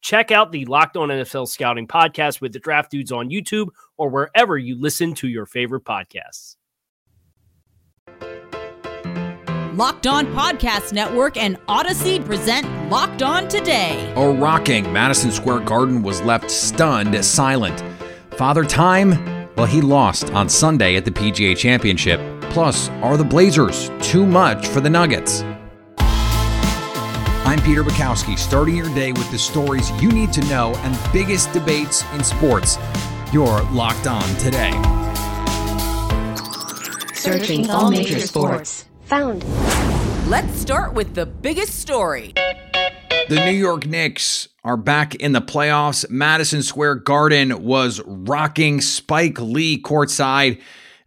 Check out the Locked On NFL Scouting podcast with the Draft Dudes on YouTube or wherever you listen to your favorite podcasts. Locked On Podcast Network and Audacy present Locked On Today. A rocking Madison Square Garden was left stunned silent. Father Time, well, he lost on Sunday at the PGA Championship. Plus, are the Blazers too much for the Nuggets? I'm Peter Bukowski, starting your day with the stories you need to know and biggest debates in sports. You're locked on today. Searching all major sports. Found. Let's start with the biggest story. The New York Knicks are back in the playoffs. Madison Square Garden was rocking Spike Lee courtside.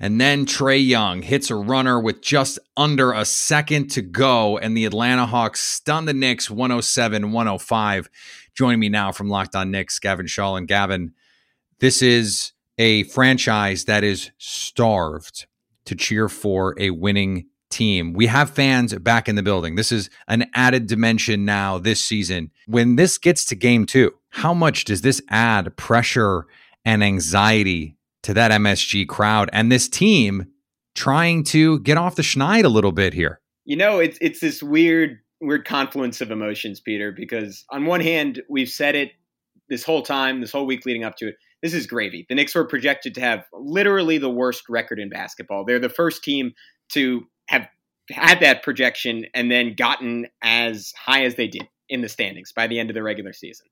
And then Trae Young hits a runner with just under a second to go, and the Atlanta Hawks stun the Knicks 107 105. Joining me now from Locked On Knicks, Gavin Shaw. And Gavin, this is a franchise that is starved to cheer for a winning team. We have fans back in the building. This is an added dimension now this season. When this gets to game two, how much does this add pressure and anxiety to that MSG crowd and this team trying to get off the schneid a little bit here. You know, it's it's this weird weird confluence of emotions, Peter, because on one hand, we've said it this whole time, this whole week leading up to it. This is gravy. The Knicks were projected to have literally the worst record in basketball. They're the first team to have had that projection and then gotten as high as they did in the standings by the end of the regular season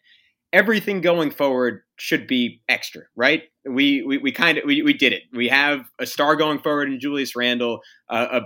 everything going forward should be extra, right? We we, we kind of we, we did it. We have a star going forward in Julius Randle, uh, a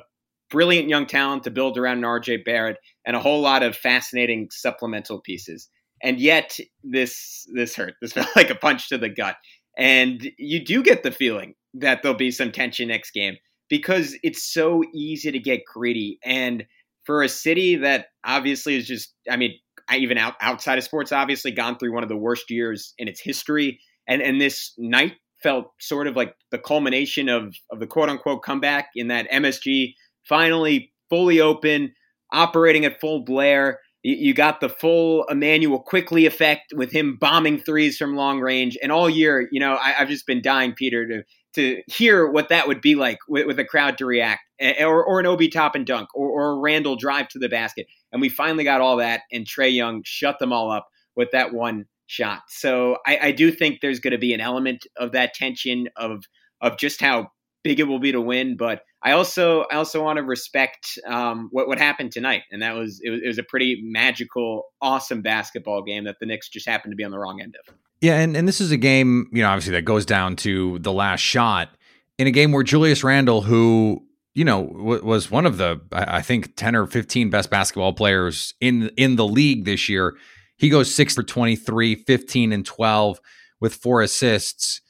brilliant young talent to build around RJ Barrett, and a whole lot of fascinating supplemental pieces. And yet this this hurt. This felt like a punch to the gut. And you do get the feeling that there'll be some tension next game because it's so easy to get greedy. And for a city that obviously is just, I mean, even out, outside of sports, obviously gone through one of the worst years in its history. And, and this night felt sort of like the culmination of, of the quote unquote comeback in that MSG finally fully open, operating at full blare. You, got the full Immanuel Quickley effect with him bombing threes from long range. And all year, you know, I, have just been dying, Peter, to to hear what that would be like with, with a crowd to react, eh, or, or an Obi Toppin dunk, or, or a Randle drive to the basket. And we finally got all that, and Trae Young shut them all up with that one shot. So I, I do think there's going to be an element of that tension of of just how big it will be to win. But I also I also want to respect um, what what happened tonight, and that was it, was it was a pretty magical, awesome basketball game that the Knicks just happened to be on the wrong end of. Yeah, and, and this is a game, you know, obviously that goes down to the last shot in a game where Julius Randle, who you know, w- was one of the I think 10 or 15 best basketball players in in the league this year. He goes 6 for 23, 15 and 12 with four assists.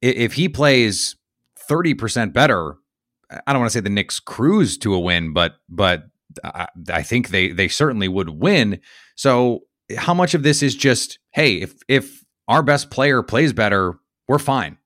If he plays 30% better, I don't want to say the Knicks cruise to a win, but but I, I think they they certainly would win. So how much of this is just hey, if if our best player plays better, we're fine.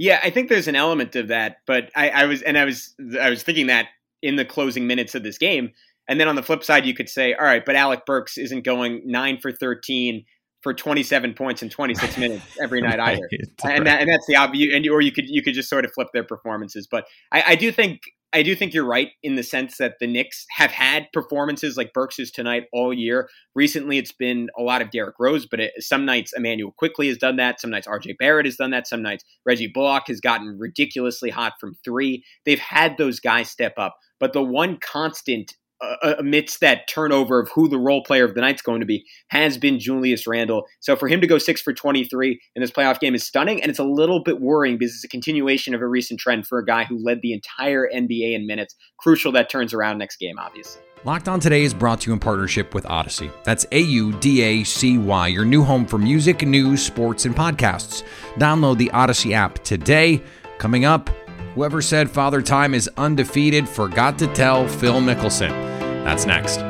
Yeah, I think there's an element of that, but I, I was and I was I was thinking that in the closing minutes of this game. And then on the flip side, you could say, all right, but Alec Burks isn't going nine for 13 for 27 points in 26 minutes every night either. right. And, that, and that's the obvious, and or you could you could just sort of flip their performances. But I, I do think I do think you're right in the sense that the Knicks have had performances like Burks's tonight all year. Recently, it's been a lot of Derrick Rose, but it, some nights Immanuel Quickley has done that. Some nights RJ Barrett has done that. Some nights Reggie Bullock has gotten ridiculously hot from three. They've had those guys step up. But the one constant uh, amidst that turnover of who the role player of the night's going to be has been Julius Randle. So for him to go six for 23 in this playoff game is stunning, and it's a little bit worrying because it's a continuation of a recent trend for a guy who led the entire NBA in minutes. Crucial that turns around next game, obviously. Locked On Today is brought to you in partnership with Audacy. That's A U D A C Y, your new home for music, news, sports, and podcasts. Download the Audacy app today. Coming up, whoever said Father Time is undefeated forgot to tell Phil Mickelson. That's next.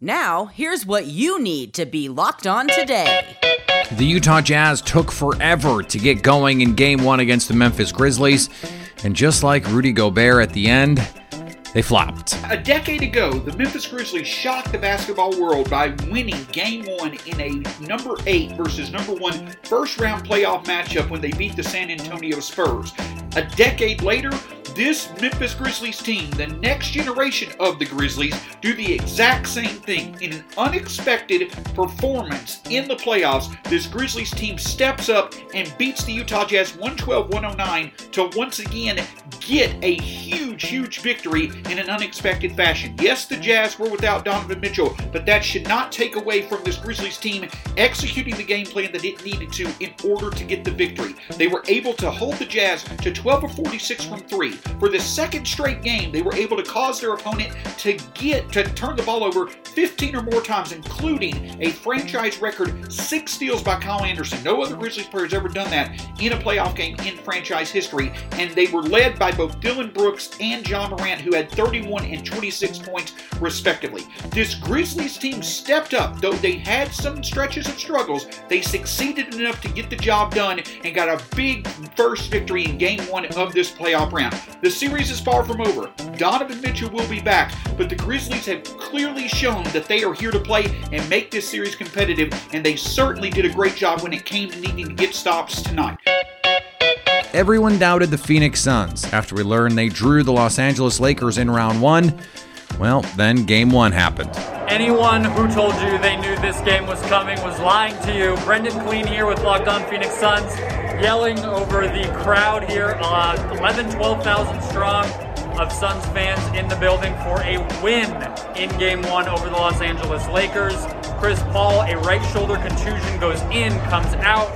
Now, here's what you need to be locked on today. The Utah Jazz took forever to get going in game one against the Memphis Grizzlies. And just like Rudy Gobert at the end, they flopped. A decade ago, the Memphis Grizzlies shocked the basketball world by winning game one in a number eight versus number one first round playoff matchup when they beat the San Antonio Spurs. A decade later, this Memphis Grizzlies team, the next generation of the Grizzlies, do the exact same thing. In an unexpected performance in the playoffs, this Grizzlies team steps up and beats the Utah Jazz 112 109 to once again get a huge, huge victory in an unexpected fashion. Yes, the Jazz were without Donovan Mitchell, but that should not take away from this Grizzlies team executing the game plan that it needed to in order to get the victory. They were able to hold the Jazz to 12 of 46 from three. For the second straight game, they were able to cause their opponent to get to turn the ball over 15 or more times, including a franchise record six steals by Kyle Anderson. No other Grizzlies player has ever done that in a playoff game in franchise history, and they were led by both Dillon Brooks and Ja Morant, who had 31 and 26 points respectively. This Grizzlies team stepped up, though they had some stretches of struggles. They succeeded enough to get the job done and got a big first victory in game one of this playoff round. The series is far from over. Donovan Mitchell will be back, but the Grizzlies have clearly shown that they are here to play and make this series competitive, and they certainly did a great job when it came to needing to get stops tonight. Everyone doubted the Phoenix Suns after we learned they drew the Los Angeles Lakers in round one. Well, then game one happened. Anyone who told you they knew this game was coming was lying to you. Brendon Kleen here with Locked On Phoenix Suns yelling over the crowd here, uh, 11, 12,000 strong of Suns fans in the building for a win in game one over the Los Angeles Lakers. Chris Paul, a right shoulder contusion, goes in, comes out,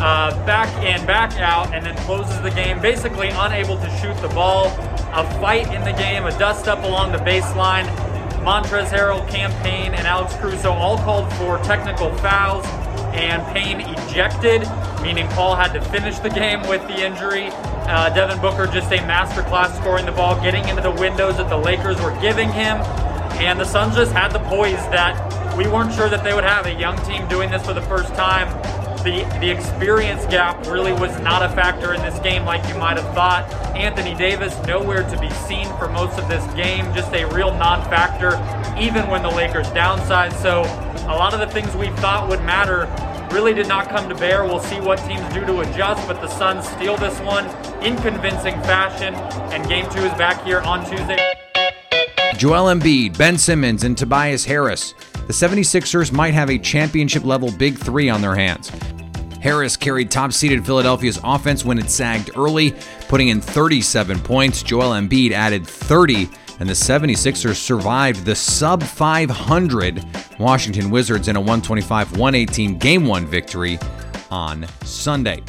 uh, back in, back out, and then closes the game, basically unable to shoot the ball. A fight in the game, a dust up along the baseline. Montrezl Harrell, Cam Payne, and Alex Caruso all called for technical fouls and Payne ejected, meaning Paul had to finish the game with the injury. Uh, Devin Booker just a masterclass scoring the ball, getting into the windows that the Lakers were giving him. And the Suns just had the poise that we weren't sure that they would have. A young team doing this for the first time. The, the experience gap really was not a factor in this game like you might have thought. Anthony Davis nowhere to be seen for most of this game, just a real non factor, even when the Lakers downsized. So a lot of the things we thought would matter really did not come to bear. We'll see what teams do to adjust, but the Suns steal this one in convincing fashion, and game two is back here on Tuesday. Joel Embiid, Ben Simmons, and Tobias Harris. The 76ers might have a championship level big three on their hands. Harris carried top seeded Philadelphia's offense when it sagged early, putting in 37 points. Joel Embiid added 30 and the 76ers survived the sub 500 Washington Wizards in a 125 118 Game 1 victory on Sunday.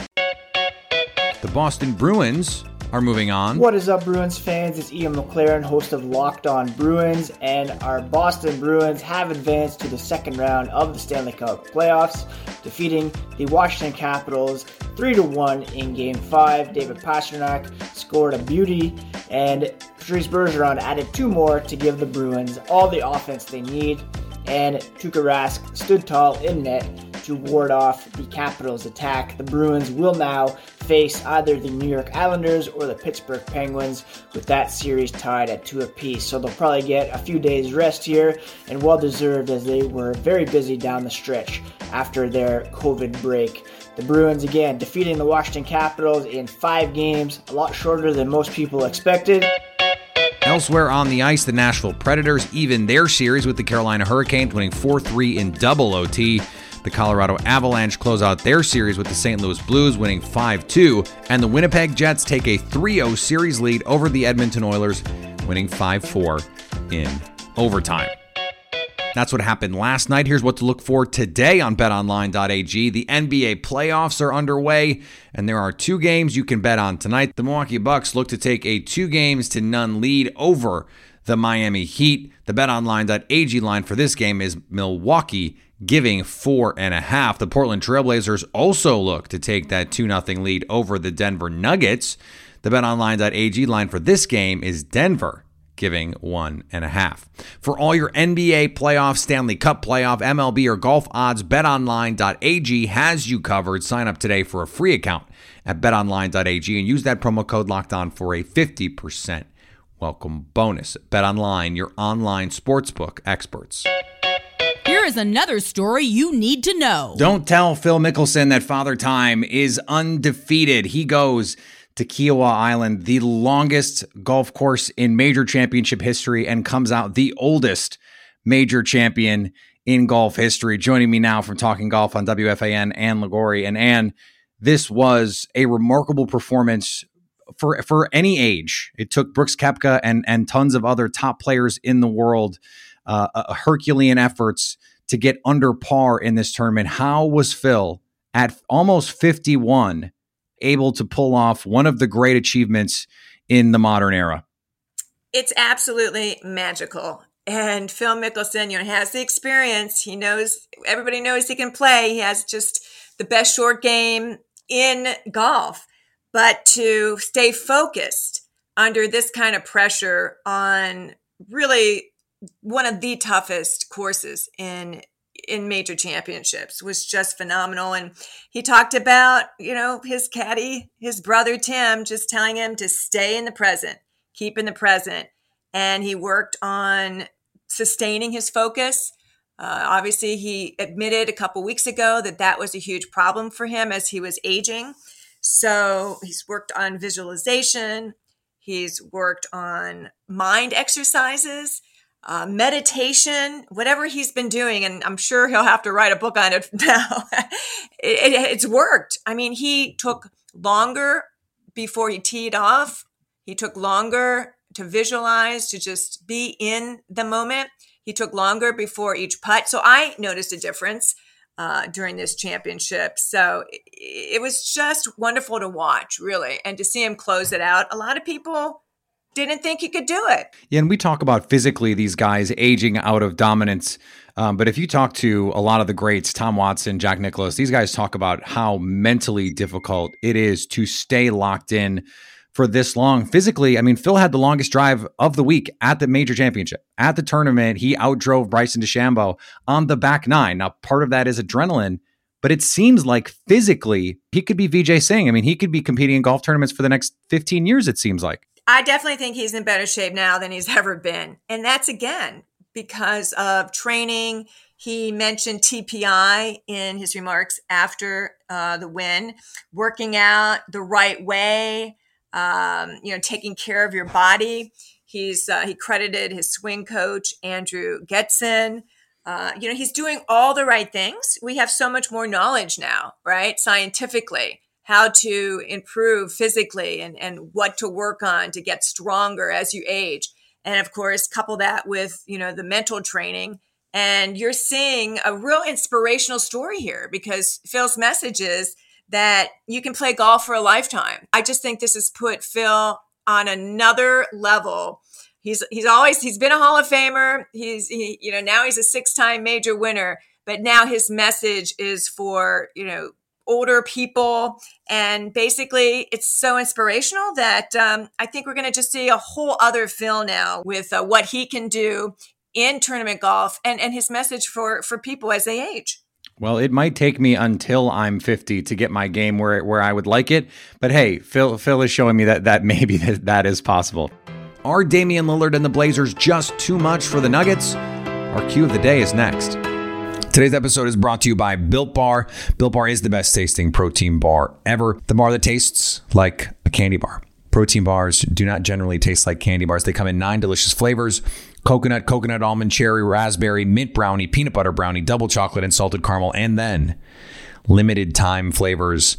The Boston Bruins are moving on. What is up, Bruins fans? It's Ian McLaren, host of Locked On Bruins, and our Boston Bruins have advanced to the second round of the Stanley Cup playoffs, defeating the Washington Capitals 3 to 1 in Game 5. David Pastrnak scored a beauty, and Patrice Bergeron added two more to give the Bruins all the offense they need. And Tuukka Rask stood tall in net to ward off the Capitals' attack. The Bruins will now face either the New York Islanders or the Pittsburgh Penguins, with that series tied at two apiece. So they'll probably get a few days rest here, and well deserved as they were very busy down the stretch after their COVID break. The Bruins again defeating the Washington Capitals in five games, a lot shorter than most people expected. Elsewhere on the ice, the Nashville Predators even their series with the Carolina Hurricanes, winning 4 3 in double OT. The Colorado Avalanche close out their series with the St. Louis Blues, winning 5 2. And the Winnipeg Jets take a 3 0 series lead over the Edmonton Oilers, winning 5 4 in overtime. That's what happened last night. Here's what to look for today on betonline.ag. The NBA playoffs are underway, and there are two games you can bet on tonight. The Milwaukee Bucks look to take a two games to none lead over the Miami Heat. The betonline.ag line for this game is Milwaukee giving four and a half. The Portland Trailblazers also look to take that 2 0 lead over the Denver Nuggets. The betonline.ag line for this game is Denver giving one and a half. For all your NBA playoff, Stanley Cup playoff, MLB, or golf odds, betonline.ag has you covered. Sign up today for a free account at betonline.ag and use that promo code locked on for a 50% welcome bonus. Bet online, your online sportsbook experts. Here is another story you need to know. Don't tell Phil Mickelson that Father Time is undefeated. He goes to Kiawah Island, the longest golf course in major championship history, and comes out the oldest major champion in golf history. Joining me now from Talking Golf on WFAN, Ann Liguori. And Ann, this was a remarkable performance for for any age. It took Brooks Koepka and and tons of other top players in the world uh, uh, Herculean efforts to get under par in this tournament. How was Phil at almost 51 able to pull off one of the great achievements in the modern era? It's absolutely magical. And Phil Mickelson, you know, has the experience. He knows everybody knows he can play. He has just the best short game in golf. But to stay focused under this kind of pressure on really one of the toughest courses in in major championships was just phenomenal. And he talked about you know his caddy his brother tim just telling him to stay in the present keep in the present. And he worked on sustaining his focus. Uh, obviously he admitted a couple weeks ago that that was a huge problem for him as he was aging so he's worked on visualization he's worked on mind exercises uh, meditation, whatever he's been doing, and I'm sure he'll have to write a book on it now. it, it, it's worked. I mean, he took longer before he teed off. He took longer to visualize, to just be in the moment. He took longer before each putt. So I noticed a difference uh, during this championship. So it, it was just wonderful to watch, really, and to see him close it out. A lot of people didn't think he could do it. Yeah, and we talk about physically these guys aging out of dominance. Um, but if you talk to a lot of the greats, Tom Watson, Jack Nicklaus, these guys talk about how mentally difficult it is to stay locked in for this long. Physically, I mean, Phil had the longest drive of the week at the major championship. At the tournament, he outdrove Bryson DeChambeau on the back nine. Now, part of that is adrenaline, but it seems like physically he could be Vijay Singh. I mean, he could be competing in golf tournaments for the next 15 years, it seems like. I definitely think he's in better shape now than he's ever been. And that's again because of training. He mentioned TPI in his remarks after uh, the win, working out the right way, um, you know, taking care of your body. He's uh, he credited his swing coach Andrew Getson. Uh, you know, he's doing all the right things. We have so much more knowledge now, right? Scientifically, how to improve physically and, and what to work on to get stronger as you age. And of course, couple that with, you know, the mental training. And you're seeing a real inspirational story here because Phil's message is that you can play golf for a lifetime. I just think this has put Phil on another level. He's he's always he's been a Hall of Famer. He's he, you know now he's a six time major winner, but now his message is for you know older people. And basically, it's so inspirational that um, I think we're going to just see a whole other Phil now with uh, what he can do in tournament golf and, and his message for, for people as they age. Well, it might take me until I'm 50 to get my game where where I would like it, but hey, Phil Phil is showing me that that maybe that, that is possible. Are Damian Lillard and the Blazers just too much for the Nuggets? Our Q of the Day is next. Today's episode is brought to you by Built Bar. Built Bar is the best tasting protein bar ever. The bar that tastes like a candy bar. Protein bars do not generally taste like candy bars. They come in nine delicious flavors coconut, coconut almond, cherry, raspberry, mint brownie, peanut butter brownie, double chocolate, and salted caramel, and then limited time flavors.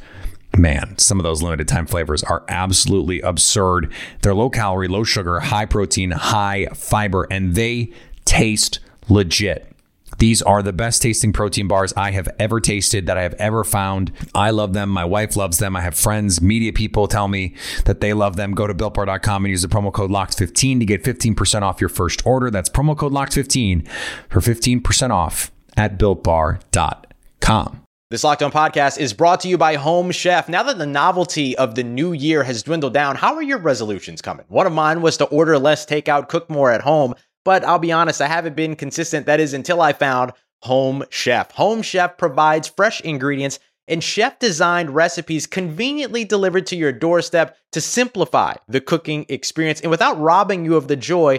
Man, some of those limited time flavors are absolutely absurd. They're low calorie, low sugar, high protein, high fiber, and they taste legit. These are the best tasting protein bars I have ever tasted that I have ever found. I love them. My wife loves them. I have friends, media people tell me that they love them. Go to builtbar.com and use the promo code LOCKED15 to get 15% off your first order. That's promo code LOCKED15 for 15% off at builtbar.com. This Locked On podcast is brought to you by Home Chef. Now that the novelty of the new year has dwindled down, how are your resolutions coming? One of mine was to order less takeout, cook more at home. But I'll be honest, I haven't been consistent. That is until I found Home Chef. Home Chef provides fresh ingredients and chef designed recipes conveniently delivered to your doorstep to simplify the cooking experience and without robbing you of the joy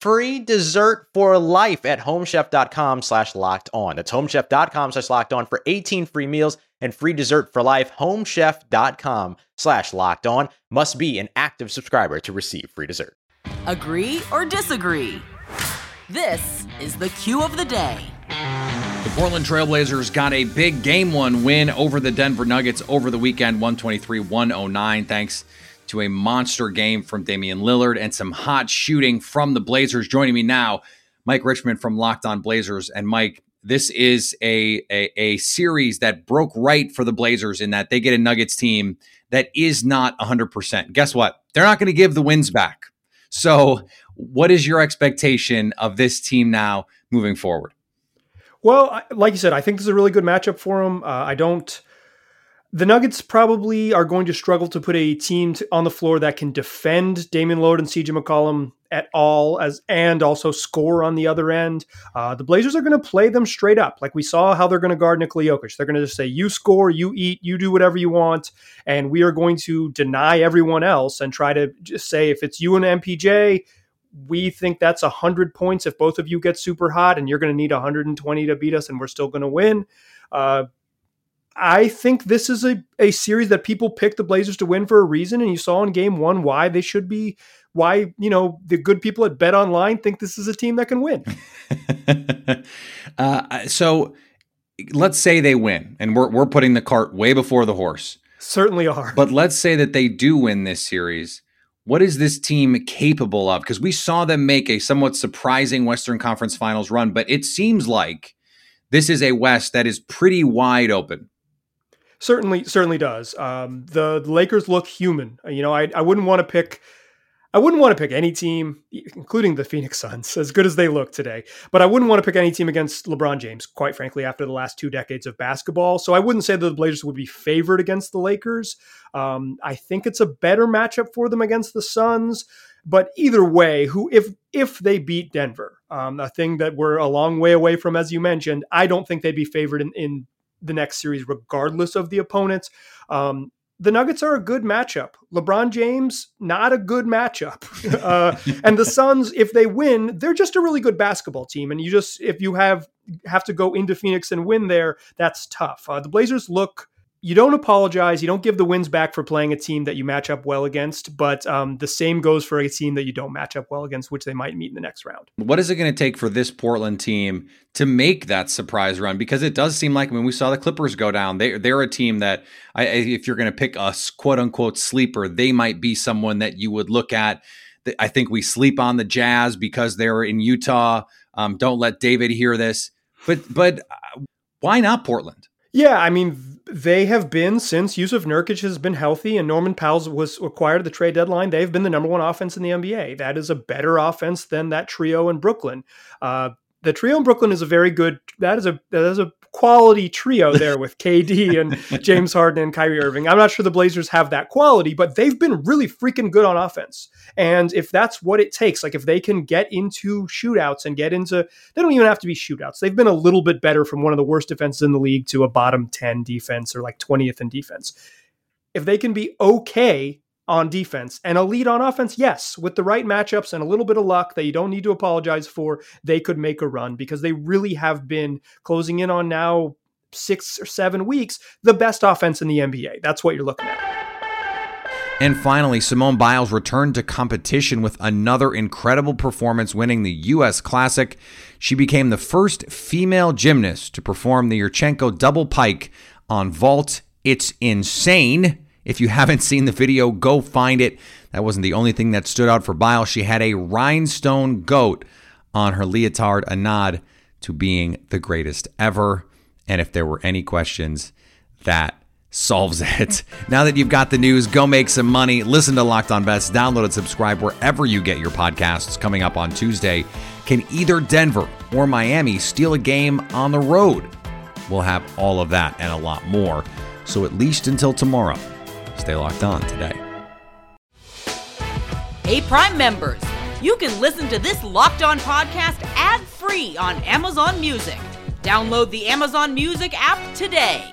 free dessert for life at homechef.com slash locked on. That's homechef.com slash locked on for 18 free meals and free dessert for life. Homechef.com slash locked on must be an active subscriber to receive free dessert. Agree or disagree? This is the Q of the Day. The Portland Trailblazers got a big game one win over the Denver Nuggets over the weekend, 123 109, thanks to a monster game from Damian Lillard and some hot shooting from the Blazers. Joining me now, Mike Richmond from Locked On Blazers. And Mike, this is a, a, a series that broke right for the Blazers in that they get a Nuggets team that is not 100%. Guess what? They're not going to give the wins back. So, what is your expectation of this team now moving forward? Well, like you said, I think this is a really good matchup for them. Uh, I don't. The Nuggets probably are going to struggle to put a team to, on the floor that can defend Damian Lillard and CJ McCollum at all, as and also score on the other end. Uh, the Blazers are going to play them straight up, like we saw how they're going to guard Nikola Jokic. They're going to just say, "You score, you eat, you do whatever you want," and we are going to deny everyone else and try to just say, if it's you and MPJ, we think that's 100 points if both of you get super hot and you're going to need 120 to beat us and we're still going to win uh, i think this is a, a series that people pick the blazers to win for a reason and you saw in game one why they should be why you know the good people at bet online think this is a team that can win uh, so let's say they win and we're, we're putting the cart way before the horse certainly are but let's say that they do win this series what is this team capable of? Because we saw them make a somewhat surprising Western Conference Finals run, but it seems like this is a West that is pretty wide open. Certainly, certainly does. Um, the, Lakers look human. You know, I, I wouldn't want to pick I wouldn't want to pick any team, including the Phoenix Suns, as good as they look today. But I wouldn't want to pick any team against LeBron James, quite frankly, after the last two decades of basketball. So I wouldn't say that the Blazers would be favored against the Lakers. Um, I think it's a better matchup for them against the Suns. But either way, who if if they beat Denver, um, a thing that we're a long way away from, as you mentioned, I don't think they'd be favored in, in the next series, regardless of the opponents. Um, the Nuggets are a good matchup. LeBron James, not a good matchup. Uh, and the Suns, if they win, they're just a really good basketball team. And you just, if you have have to go into Phoenix and win there, that's tough. Uh, the Blazers look you don't apologize. You don't give the wins back for playing a team that you match up well against, but um, the same goes for a team that you don't match up well against, which they might meet in the next round. What is it going to take for this Portland team to make that surprise run? Because it does seem like when we saw the Clippers go down, they, they're a team that, I, if you're going to pick a quote unquote sleeper, they might be someone that you would look at. I think we sleep on the Jazz because they're in Utah. Um, don't let David hear this, but but uh, why not Portland? Yeah, I mean, they have been since Jusuf Nurkic has been healthy and Norman Powell was acquired at the trade deadline. They've been the number one offense in the NBA. That is a better offense than that trio in Brooklyn. Uh, the trio in Brooklyn is a very good. That is a that is a quality trio there with KD and James Harden and Kyrie Irving. I'm not sure the Blazers have that quality, but they've been really freaking good on offense. And if that's what it takes, like if they can get into shootouts and get into, they don't even have to be shootouts. They've been a little bit better from one of the worst defenses in the league to a bottom 10 defense or like 20th in defense. If they can be okay on defense and a lead on offense, yes, with the right matchups and a little bit of luck that you don't need to apologize for, they could make a run because they really have been closing in on now six or seven weeks the best offense in the NBA. That's what you're looking at. And finally, Simone Biles returned to competition with another incredible performance, winning the U.S. Classic. She became the first female gymnast to perform the Yurchenko double pike on vault. It's insane. If you haven't seen the video, go find it. That wasn't the only thing that stood out for Biles. She had a rhinestone goat on her leotard, a nod to being the greatest ever. And if there were any questions, that solves it. Now that you've got the news, go make some money. Listen to Locked On Bets. Download and subscribe wherever you get your podcasts. Coming up on Tuesday, can either Denver or Miami steal a game on the road? We'll have all of that and a lot more. So at least until tomorrow, Stay locked on today. Hey, Prime members, you can listen to this locked on podcast ad free on Amazon Music. Download the Amazon Music app today.